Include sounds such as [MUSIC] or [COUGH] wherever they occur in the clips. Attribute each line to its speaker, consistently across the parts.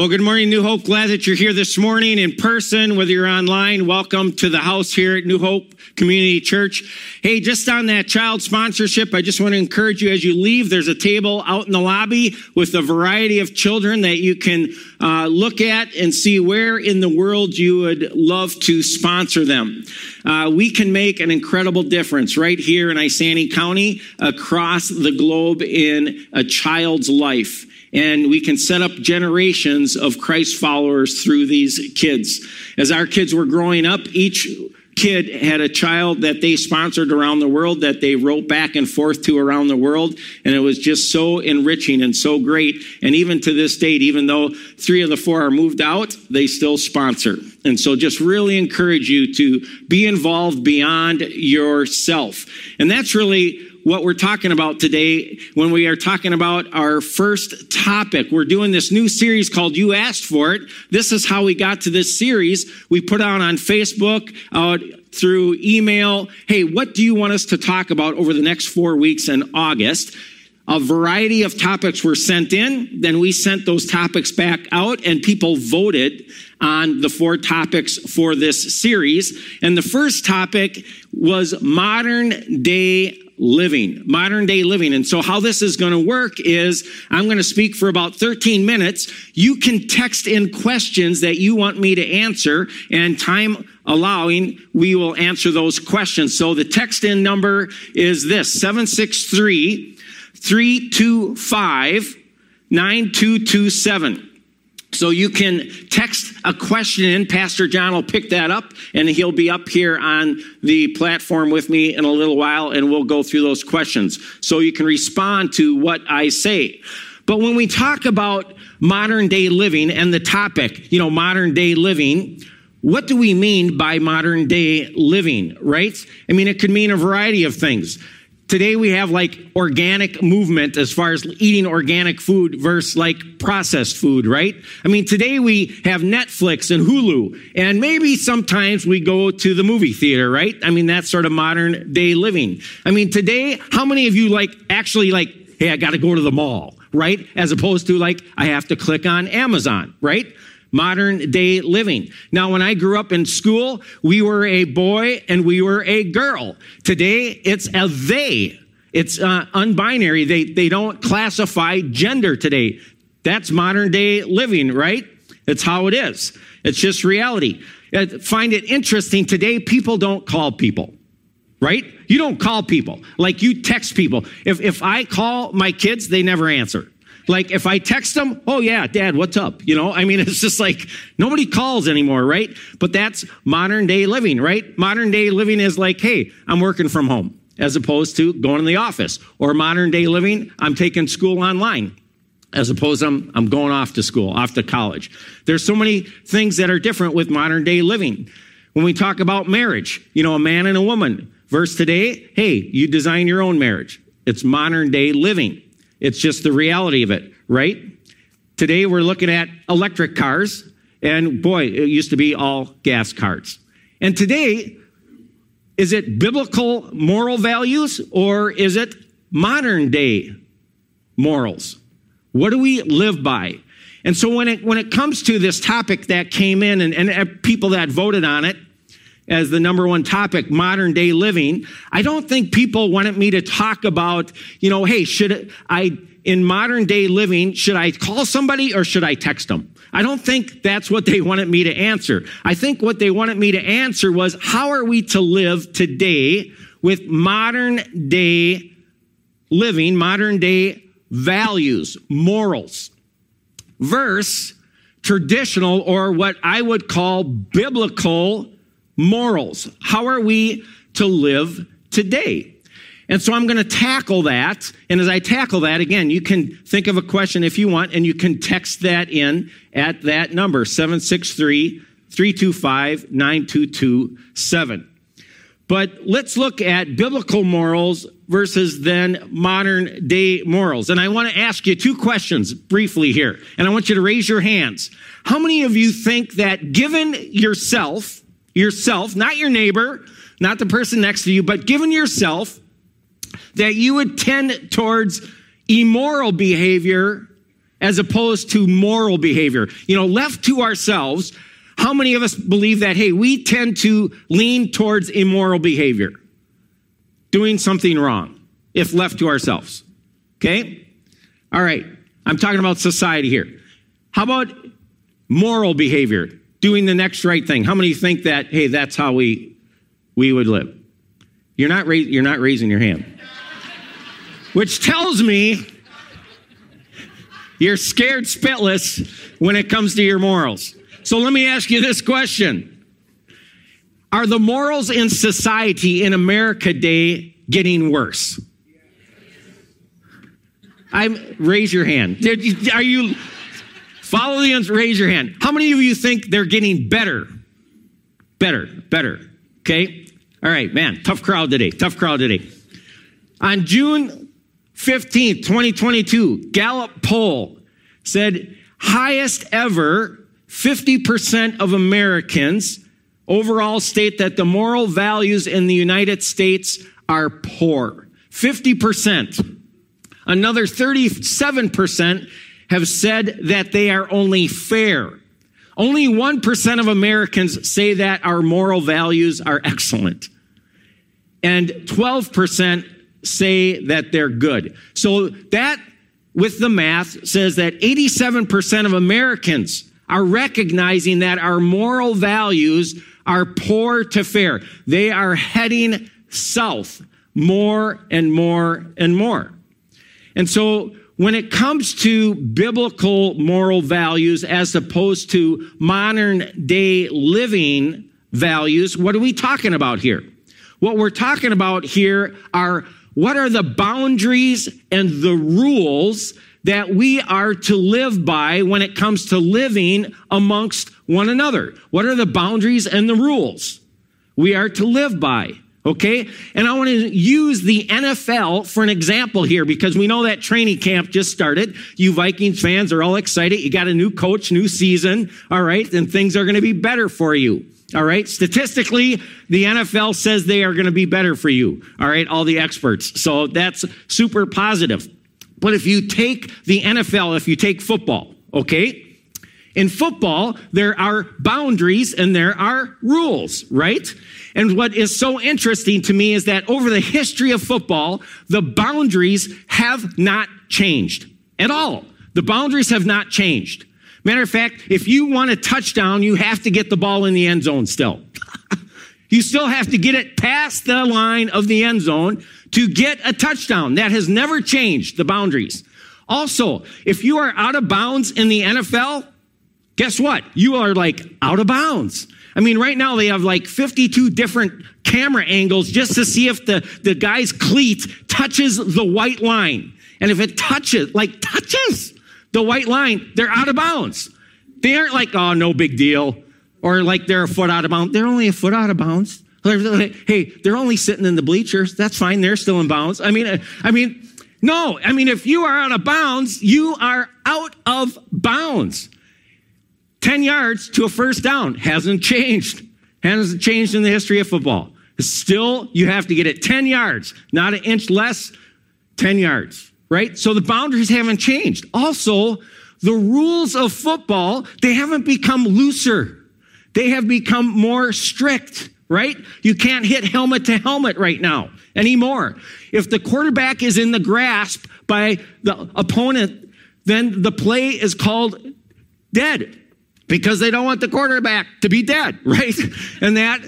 Speaker 1: Well, good morning, New Hope. Glad that you're here this morning in person, whether you're online. Welcome to the house here at New Hope Community Church. Hey, just on that child sponsorship, I just want to encourage you as you leave, there's a table out in the lobby with a variety of children that you can uh, look at and see where in the world you would love to sponsor them. Uh, we can make an incredible difference right here in Isanti County across the globe in a child's life and we can set up generations of Christ followers through these kids. As our kids were growing up, each kid had a child that they sponsored around the world that they wrote back and forth to around the world. And it was just so enriching and so great. And even to this date, even though three of the four are moved out, they still sponsor. And so just really encourage you to be involved beyond yourself. And that's really what we're talking about today when we are talking about our first topic. We're doing this new series called You Asked For It. This is how we got to this series. We put out on Facebook, out through email. Hey, what do you want us to talk about over the next four weeks in August? A variety of topics were sent in. Then we sent those topics back out and people voted on the four topics for this series. And the first topic was modern day living, modern day living. And so how this is going to work is I'm going to speak for about 13 minutes. You can text in questions that you want me to answer and time allowing, we will answer those questions. So the text in number is this 763 325 9227. So you can text a question in. Pastor John will pick that up and he'll be up here on the platform with me in a little while and we'll go through those questions. So you can respond to what I say. But when we talk about modern day living and the topic, you know, modern day living, what do we mean by modern day living, right? I mean, it could mean a variety of things. Today we have like organic movement as far as eating organic food versus like processed food, right? I mean, today we have Netflix and Hulu, and maybe sometimes we go to the movie theater, right? I mean, that's sort of modern day living. I mean, today, how many of you like actually like, hey, I got to go to the mall, right? As opposed to like, I have to click on Amazon, right? Modern day living. Now, when I grew up in school, we were a boy and we were a girl. Today, it's a they. It's uh, unbinary. They, they don't classify gender today. That's modern day living, right? It's how it is. It's just reality. I find it interesting. Today, people don't call people, right? You don't call people. Like you text people. If, if I call my kids, they never answer. Like if I text them, oh yeah, dad, what's up? You know, I mean, [LAUGHS] it's just like nobody calls anymore, right? But that's modern day living, right? Modern day living is like, hey, I'm working from home as opposed to going in the office. Or modern day living, I'm taking school online as opposed to I'm, I'm going off to school, off to college. There's so many things that are different with modern day living. When we talk about marriage, you know, a man and a woman. versus today, hey, you design your own marriage. It's modern day living. It's just the reality of it, right? Today we're looking at electric cars, and boy, it used to be all gas cars. And today, is it biblical moral values or is it modern day morals? What do we live by? And so when it, when it comes to this topic that came in and, and people that voted on it, as the number one topic, modern day living, I don't think people wanted me to talk about, you know, hey, should I, in modern day living, should I call somebody or should I text them? I don't think that's what they wanted me to answer. I think what they wanted me to answer was, how are we to live today with modern day living, modern day values, morals, versus traditional or what I would call biblical morals. How are we to live today? And so I'm going to tackle that. And as I tackle that, again, you can think of a question if you want, and you can text that in at that number, 763 325 9227. But let's look at biblical morals versus then modern day morals. And I want to ask you two questions briefly here. And I want you to raise your hands. How many of you think that given yourself, yourself, not your neighbor, not the person next to you, but given yourself, that you would tend towards immoral behavior as opposed to moral behavior. You know, left to ourselves, how many of us believe that, hey, we tend to lean towards immoral behavior, doing something wrong, if left to ourselves? Okay? All right. I'm talking about society here. How about moral behavior, doing the next right thing? How many think that, hey, that's how we, we would live? You're not, ra- you're not raising your hand. Which tells me you're scared spitless when it comes to your morals. So let me ask you this question Are the morals in society in America today getting worse? I'm raise your hand. Are you follow the answer, raise your hand? How many of you think they're getting better? Better, better. Okay? All right, man, tough crowd today. Tough crowd today. On June 15th, 2022, Gallup poll said highest ever 50% of Americans overall state that the moral values in the United States are poor. 50%. Another 37% have said that they are only fair. Only 1% of Americans say that our moral values are excellent. And 12% say that they're good. So that, with the math, says that 87% of Americans are recognizing that our moral values are poor to fair. They are heading south more and more and more. And so when it comes to biblical moral values as opposed to modern day living values, what are we talking about here? What we're talking about here are what are the boundaries and the rules that we are to live by when it comes to living amongst one another. What are the boundaries and the rules we are to live by? Okay. And I want to use the NFL for an example here because we know that training camp just started. You Vikings fans are all excited. You got a new coach, new season. All right. And things are going to be better for you. All right. Statistically, the NFL says they are going to be better for you. All right. All the experts. So that's super positive. But if you take the NFL, if you take football, okay? In football, there are boundaries and there are rules, right? And what is so interesting to me is that over the history of football, the boundaries have not changed at all. The boundaries have not changed. Matter of fact, if you want a touchdown, you have to get the ball in the end zone still. [LAUGHS] you still have to get it past the line of the end zone to get a touchdown. That has never changed the boundaries. Also, if you are out of bounds in the NFL, guess what? You are like out of bounds. I mean, right now they have like 52 different camera angles just to see if the, the guy's cleat touches the white line. And if it touches, like touches the white line, they're out of bounds. They aren't like, oh, no big deal. Or like they're a foot out of bounds. They're only a foot out of bounds. Hey, they're only sitting in the bleachers. That's fine. They're still in bounds. I mean, uh, I mean, no. I mean, if you are out of bounds, you are out of bounds. 10 yards to a first down hasn't changed. Hasn't changed in the history of football. Still, you have to get it 10 yards, not an inch less, 10 yards, right? So the boundaries haven't changed. Also, the rules of football, they haven't become looser. They have become more strict right? You can't hit helmet to helmet right now anymore. If the quarterback is in the grasp by the opponent, then the play is called dead because they don't want the quarterback to be dead, [LAUGHS] right? And that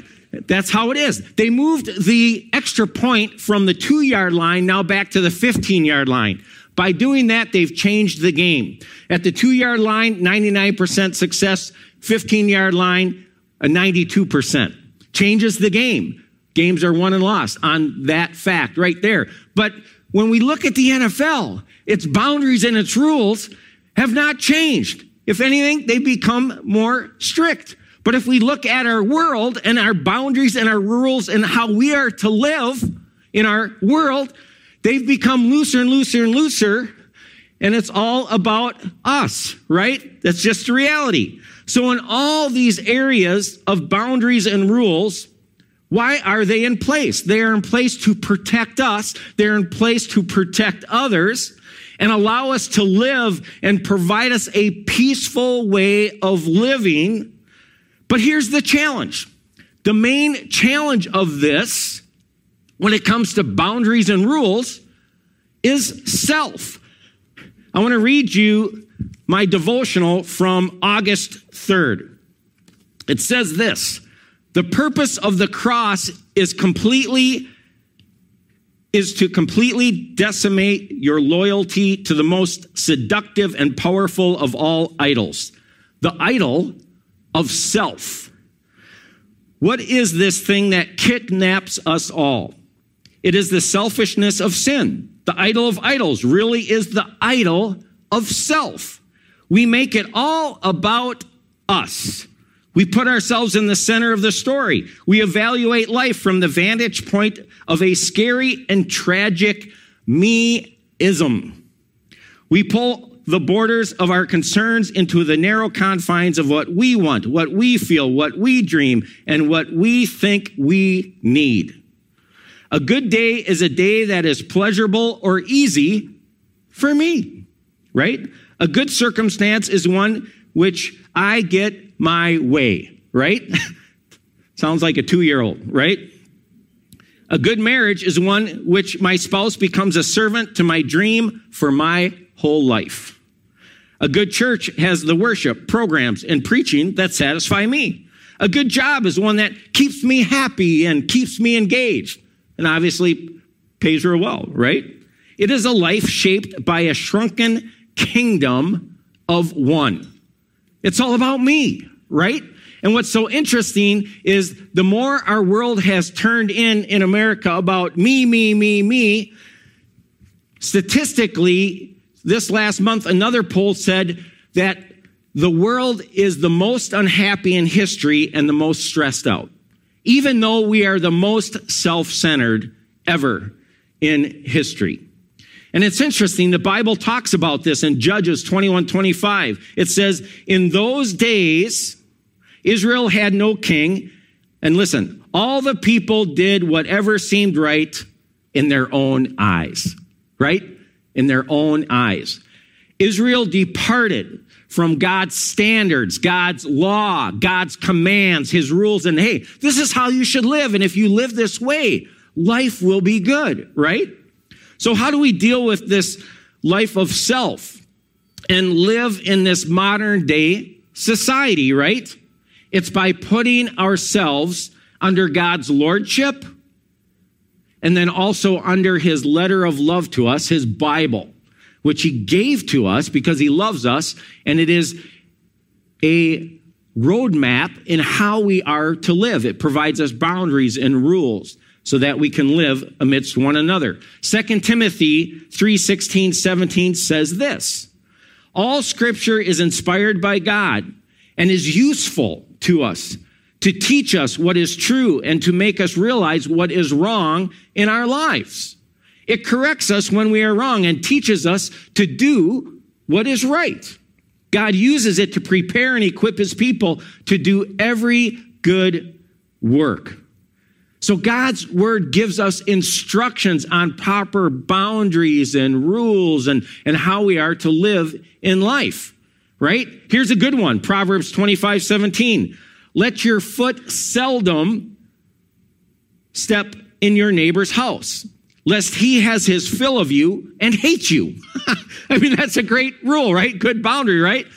Speaker 1: that's how it is. They moved the extra point from the two yard line now back to the 15 yard line. By doing that, they've changed the game. At the two yard line, 99% success, 15 yard line, a 92% changes the game. Games are won and lost on that fact right there. But when we look at the NFL, its boundaries and its rules have not changed. If anything, they become more strict. But if we look at our world and our boundaries and our rules and how we are to live in our world, they've become looser and looser and looser. And it's all about us, right? That's just the reality. So, in all these areas of boundaries and rules, why are they in place? They are in place to protect us, they're in place to protect others, and allow us to live and provide us a peaceful way of living. But here's the challenge. The main challenge of this, when it comes to boundaries and rules, is self. I want to read you my devotional from August 3rd. It says this The purpose of the cross is completely is to completely decimate your loyalty to the most seductive and powerful of all idols, the idol of self. What is this thing that kidnaps us all? It is the selfishness of sin. The idol of idols really is the idol of self. We make it all about us. We put ourselves in the center of the story. We evaluate life from the vantage point of a scary and tragic me-ism. We pull the borders of our concerns into the narrow confines of what we want, what we feel, what we dream, and what we think we need. A good day is a day that is pleasurable or easy for me, right? A good circumstance is one which I get my way, right? [LAUGHS] Sounds like a two year old, right? A good marriage is one which my spouse becomes a servant to my dream for my whole life. A good church has the worship, programs, and preaching that satisfy me. A good job is one that keeps me happy and keeps me engaged, and obviously pays her well, right? It is a life shaped by a shrunken kingdom of one. It's all about me, right? And what's so interesting is the more our world has turned in in America about me, me, me, me, statistically, this last month, another poll said that the world is the most unhappy in history and the most stressed out, even though we are the most self-centered ever in history. And it's interesting, the Bible talks about this in Judges 21 25. It says, In those days, Israel had no king. And listen, all the people did whatever seemed right in their own eyes, right? In their own eyes. Israel departed from God's standards, God's law, God's commands, his rules, and hey, this is how you should live. And if you live this way, life will be good, right? So, how do we deal with this life of self and live in this modern day society, right? It's by putting ourselves under God's lordship and then also under his letter of love to us, his Bible, which he gave to us because he loves us. And it is a roadmap in how we are to live. It provides us boundaries and rules so that we can live amidst one another. 2 Timothy 3 16, 17 says this All scripture is inspired by God and is useful to us to teach us what is true and to make us realize what is wrong in our lives. It corrects us when we are wrong and teaches us to do what is right. God uses it to prepare and equip his people to do every good work. So God's word gives us instructions on proper boundaries and rules and, and how we are to live in life, right? Here's a good one. Proverbs 25, 17. Let your foot seldom step in your neighbor's house, lest he has his fill of you and hate you. [LAUGHS] I mean, that's a great rule, right? Good boundary, right?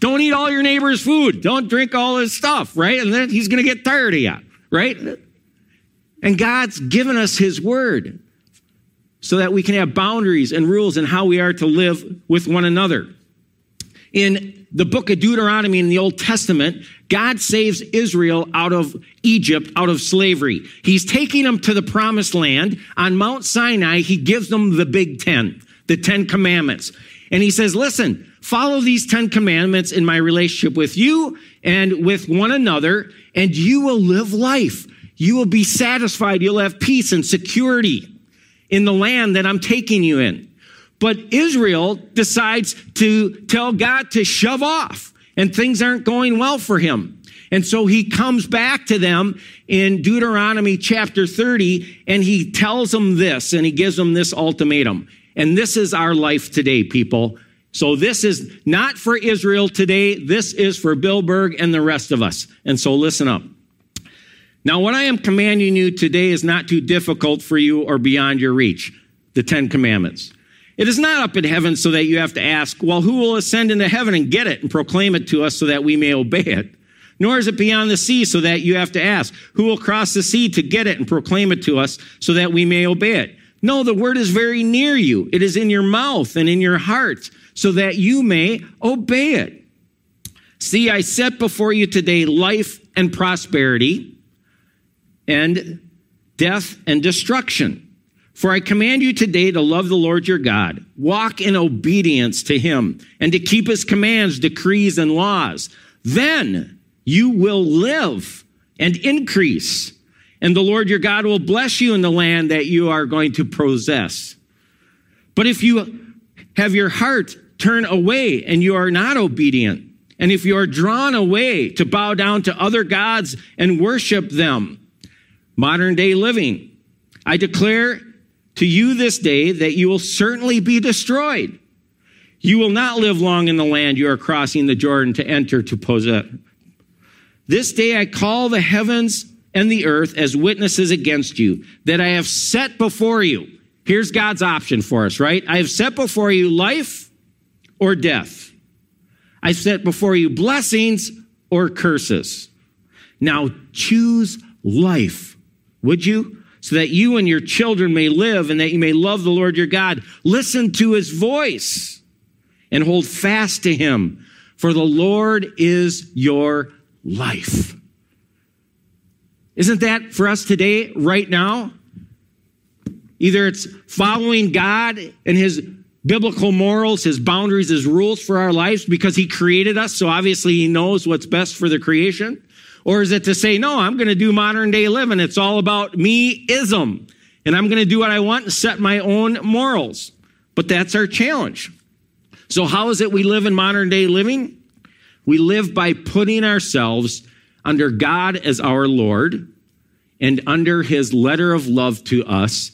Speaker 1: Don't eat all your neighbor's food. Don't drink all his stuff, right? And then he's going to get tired of you, right? And God's given us His Word so that we can have boundaries and rules and how we are to live with one another. In the book of Deuteronomy in the Old Testament, God saves Israel out of Egypt, out of slavery. He's taking them to the promised land. On Mount Sinai, he gives them the big 10, the 10 commandments. And he says, listen, follow these 10 commandments in my relationship with you and with one another, and you will live life. You will be satisfied. You'll have peace and security in the land that I'm taking you in. But Israel decides to tell God to shove off and things aren't going well for him. And so he comes back to them in Deuteronomy chapter 30 and he tells them this and he gives them this ultimatum. And this is our life today, people. So this is not for Israel today. This is for Bill Berg and the rest of us. And so listen up. Now, what I am commanding you today is not too difficult for you or beyond your reach. The Ten Commandments. It is not up in heaven so that you have to ask, well, who will ascend into heaven and get it and proclaim it to us so that we may obey it? Nor is it beyond the sea so that you have to ask, who will cross the sea to get it and proclaim it to us so that we may obey it? No, the word is very near you. It is in your mouth and in your heart so that you may obey it. See, I set before you today life and prosperity and death and destruction. For I command you today to love the Lord your God, walk in obedience to him, and to keep his commands, decrees, and laws. Then you will live and increase, and the Lord your God will bless you in the land that you are going to possess. But if you have your heart turn away and you are not obedient, and if you are drawn away to bow down to other gods and worship them, modern day living, I declare to you this day that you will certainly be destroyed. You will not live long in the land you are crossing the Jordan to enter to possess. This day I call the heavens and the earth as witnesses against you that I have set before you. Here's God's option for us, right? I have set before you life or death. I set before you blessings or curses. Now choose life, would you? So that you and your children may live and that you may love the Lord your God. Listen to his voice and hold fast to him, for the Lord is your life. Isn't that for us today, right now? Either it's following God and his biblical morals, his boundaries, his rules for our lives because he created us. So obviously he knows what's best for the creation. Or is it to say, no, I'm going to do modern day living. It's all about me-ism. And I'm going to do what I want and set my own morals. But that's our challenge. So how is it we live in modern day living? We live by putting ourselves under God as our Lord and under his letter of love to us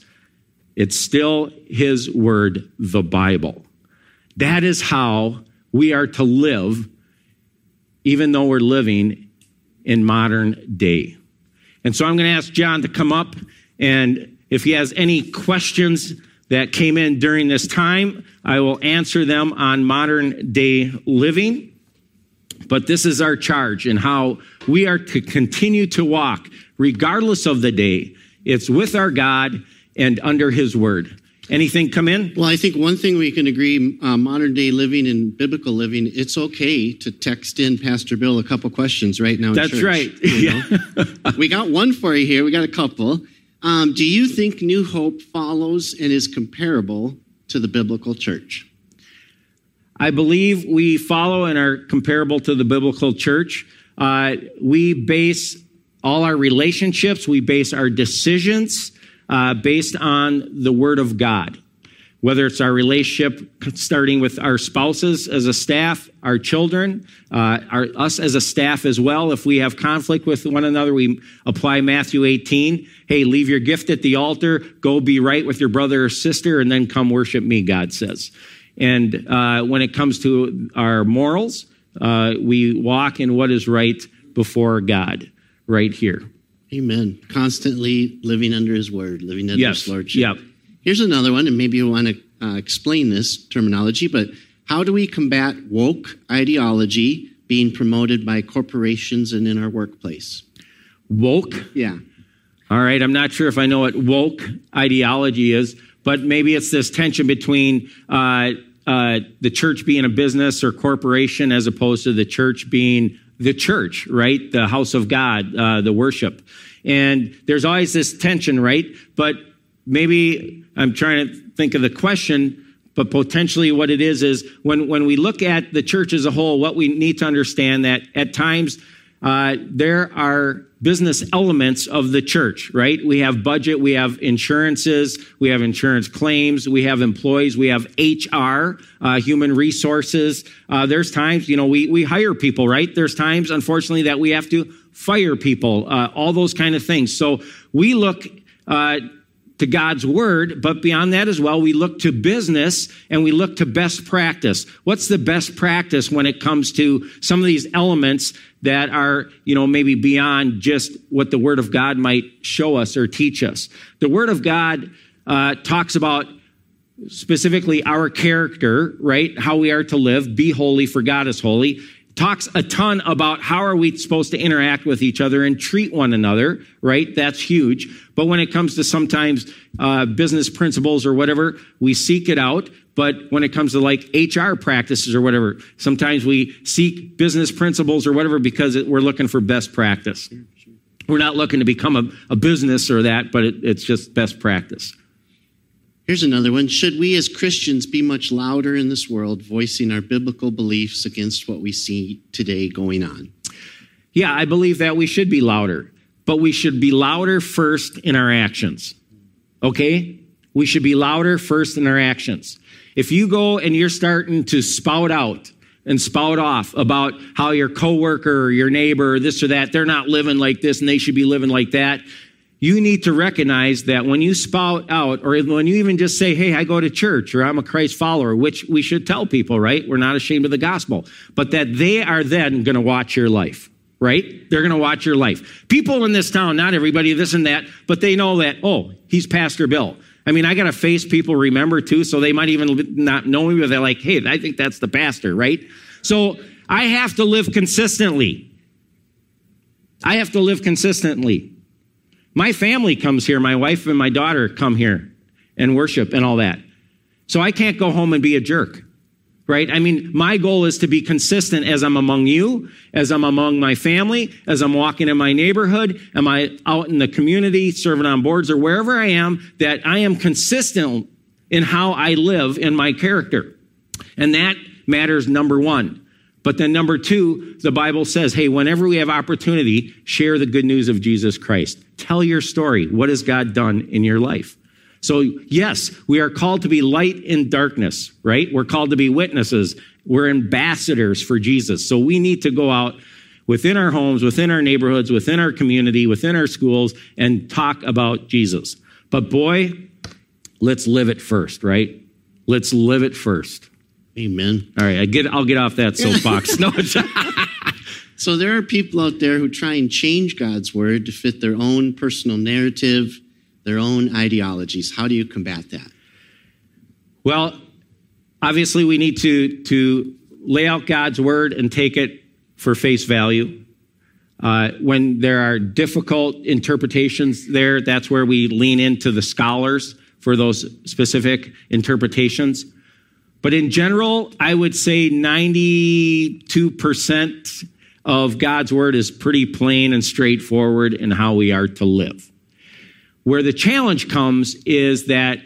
Speaker 1: it's still His Word, the Bible. That is how we are to live, even though we're living in modern day. And so I'm going to ask John to come up, and if he has any questions that came in during this time, I will answer them on modern day living. But this is our charge and how we are to continue to walk, regardless of the day. It's with our God and under his word. Anything come in?
Speaker 2: Well, I think one thing we can agree uh, modern day living and biblical living, it's okay to text in Pastor Bill a couple questions right now.
Speaker 1: That's
Speaker 2: church,
Speaker 1: right.
Speaker 2: You know? [LAUGHS] we got one for you here. We got a couple. Um, do you think New Hope follows and is comparable to the biblical church?
Speaker 1: I believe we follow and are comparable to the biblical church. Uh, we base all our relationships, we base our decisions uh, based on the Word of God. Whether it's our relationship starting with our spouses as a staff, our children, uh, our, us as a staff as well. If we have conflict with one another, we apply Matthew 18. Hey, leave your gift at the altar, go be right with your brother or sister, and then come worship me, God says. And uh, when it comes to our morals, uh, we walk in what is right before God, right here.
Speaker 2: Amen. Constantly living under his word, living under
Speaker 1: yes.
Speaker 2: his lordship.
Speaker 1: Yep.
Speaker 2: Here's another one, and maybe you want to uh, explain this terminology, but how do we combat woke ideology being promoted by corporations and in our workplace?
Speaker 1: Woke?
Speaker 2: Yeah.
Speaker 1: All right, I'm not sure if I know what woke ideology is, but maybe it's this tension between uh, uh, the church being a business or corporation as opposed to the church being the church, right? The house of God, uh, the worship. And there's always this tension, right? But maybe I'm trying to think of the question, but potentially what it is is when, when we look at the church as a whole, what we need to understand that at times uh, there are business elements of the church, right? We have budget, we have insurances, we have insurance claims, we have employees, we have HR, uh, human resources. Uh, there's times, you know, we, we hire people, right? There's times, unfortunately, that we have to fire people, uh, all those kind of things. So we look uh, to God's word, but beyond that as well, we look to business and we look to best practice. What's the best practice when it comes to some of these elements that are, you know, maybe beyond just what the word of God might show us or teach us? The word of God uh, talks about specifically our character, right? How we are to live, be holy for God is holy talks a ton about how are we supposed to interact with each other and treat one another right? That's huge. But when it comes to sometimes uh, business principles or whatever we seek it out. But when it comes to like hr practices or whatever sometimes we seek business principles or whatever because it, we're looking for best practice. We're not looking to become a, a business or that but it, it's just best practice
Speaker 2: Here's another one. Should we as Christians be much louder in this world, voicing our biblical beliefs against what we see today going on?
Speaker 1: Yeah, I believe that we should be louder, but we should be louder first in our actions. Okay? We should be louder first in our actions. If you go and you're starting to spout out and spout off about how your coworker or your neighbor or this or that, they're not living like this and they should be living like that, you need to recognize that when you spout out, or when you even just say, Hey, I go to church, or I'm a Christ follower, which we should tell people, right? We're not ashamed of the gospel, but that they are then going to watch your life, right? They're going to watch your life. People in this town, not everybody, this and that, but they know that, oh, he's Pastor Bill. I mean, I got to face people remember too, so they might even not know me, but they're like, hey, I think that's the pastor, right? So I have to live consistently. I have to live consistently. My family comes here. My wife and my daughter come here and worship and all that. So I can't go home and be a jerk, right? I mean, my goal is to be consistent as I'm among you, as I'm among my family, as I'm walking in my neighborhood, am I out in the community, serving on boards or wherever I am, that I am consistent in how I live in my character. And that matters number one. But then number two, the Bible says, hey, whenever we have opportunity, share the good news of Jesus Christ. Tell your story. What has God done in your life? So yes, we are called to be light in darkness, right? We're called to be witnesses. We're ambassadors for Jesus. So we need to go out within our homes, within our neighborhoods, within our community, within our schools, and talk about Jesus. But boy, let's live it first, right? Let's live it first.
Speaker 2: Amen.
Speaker 1: All right, I get. I'll get off that soapbox. [LAUGHS] no.
Speaker 2: so there are people out there who try and change God's word to fit their own personal narrative, their own ideologies. How do you combat that?
Speaker 1: Well, obviously, we need to to lay out God's word and take it for face value. Uh, when there are difficult interpretations there, that's where we lean into the scholars for those specific interpretations. But in general, I would say 92% of God's word is pretty plain and straightforward in how we are to live. Where the challenge comes is that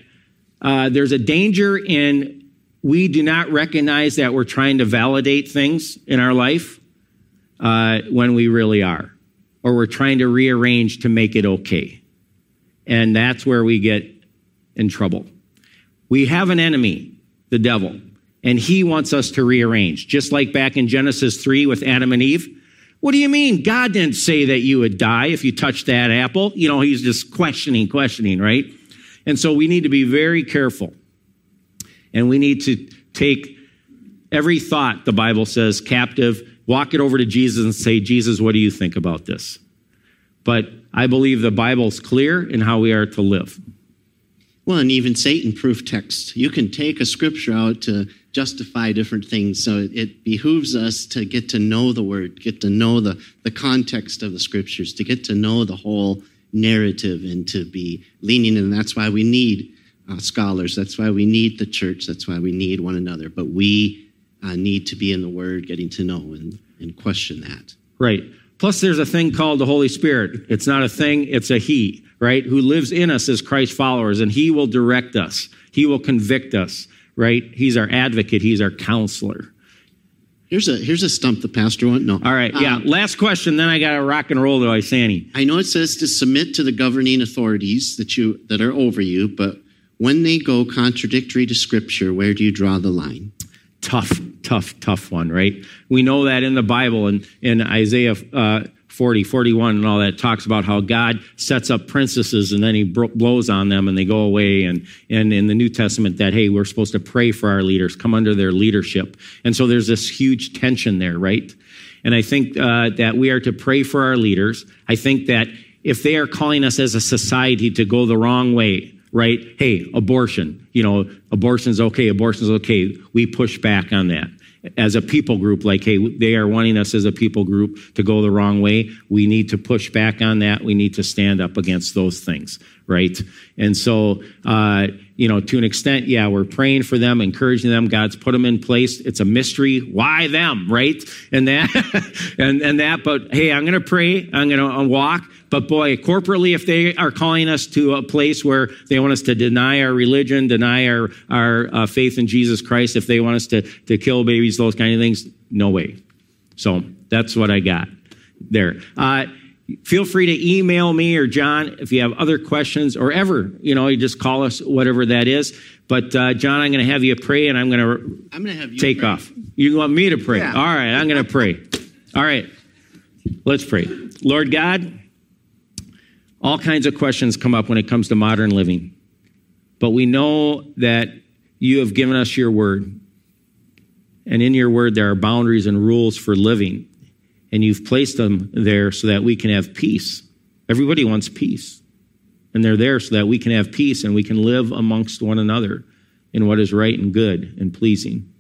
Speaker 1: uh, there's a danger in we do not recognize that we're trying to validate things in our life uh, when we really are, or we're trying to rearrange to make it okay. And that's where we get in trouble. We have an enemy the devil. And he wants us to rearrange, just like back in Genesis 3 with Adam and Eve. What do you mean? God didn't say that you would die if you touched that apple. You know, he's just questioning, questioning, right? And so we need to be very careful. And we need to take every thought, the Bible says, captive, walk it over to Jesus and say, Jesus, what do you think about this? But I believe the Bible's clear in how we are to live.
Speaker 2: Well, and even Satan proof text. You can take a scripture out to justify different things. So it behooves us to get to know the word, get to know the, the context of the scriptures, to get to know the whole narrative and to be leaning. And that's why we need uh, scholars. That's why we need the church. That's why we need one another. But we uh, need to be in the word, getting to know and, and question that.
Speaker 1: Right. Plus, there's a thing called the Holy Spirit. It's not a thing, it's a He right? Who lives in us as Christ followers, and He will direct us. He will convict us, right? He's our advocate. He's our counselor.
Speaker 2: Here's a here's a stump the pastor won't know.
Speaker 1: All right, yeah. Um, Last question, then I got to rock and roll to Isanti.
Speaker 2: I know it says to submit to the governing authorities that you that are over you, but when they go contradictory to Scripture, where do you draw the line?
Speaker 1: Tough, tough, tough one, right? We know that in the Bible and in Isaiah uh, 40, 41, and all that talks about how God sets up princesses and then he blows on them and they go away. And, and in the New Testament, that, hey, we're supposed to pray for our leaders, come under their leadership. And so there's this huge tension there, right? And I think uh, that we are to pray for our leaders. I think that if they are calling us as a society to go the wrong way, right? Hey, abortion, you know, abortion's okay, abortion's okay. We push back on that as a people group, like, hey, they are wanting us as a people group to go the wrong way. We need to push back on that. We need to stand up against those things, right? And so, uh, you know, to an extent, yeah, we're praying for them, encouraging them. God's put them in place. It's a mystery. Why them, right? And that, [LAUGHS] and, and that, but hey, I'm going to pray. I'm going to walk. But boy, corporately, if they are calling us to a place where they want us to deny our religion, deny our, our uh, faith in Jesus Christ, if they want us to, to kill babies, those kind of things, no way. So that's what I got there. Uh, feel free to email me or John if you have other questions or ever, you know, you just call us, whatever that is. But uh, John, I'm going to have you pray and I'm going to
Speaker 2: I'm going to have you
Speaker 1: take
Speaker 2: pray.
Speaker 1: off. You want me to pray?
Speaker 2: Yeah.
Speaker 1: All right, I'm going to pray. All right, let's pray. Lord God, all kinds of questions come up when it comes to modern living. But we know that you have given us your word. And in your word, there are boundaries and rules for living. And you've placed them there so that we can have peace. Everybody wants peace. And they're there so that we can have peace and we can live amongst one another in what is right and good and pleasing.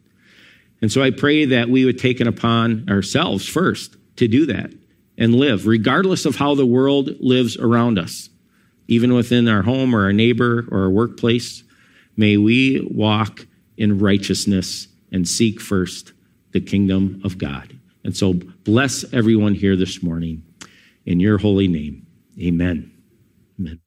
Speaker 1: And so I pray that we would take it upon ourselves first to do that and live, regardless of how the world lives around us, even within our home or our neighbor or our workplace. May we walk in righteousness and seek first the kingdom of God. And so bless everyone here this morning in your holy name. Amen. Amen.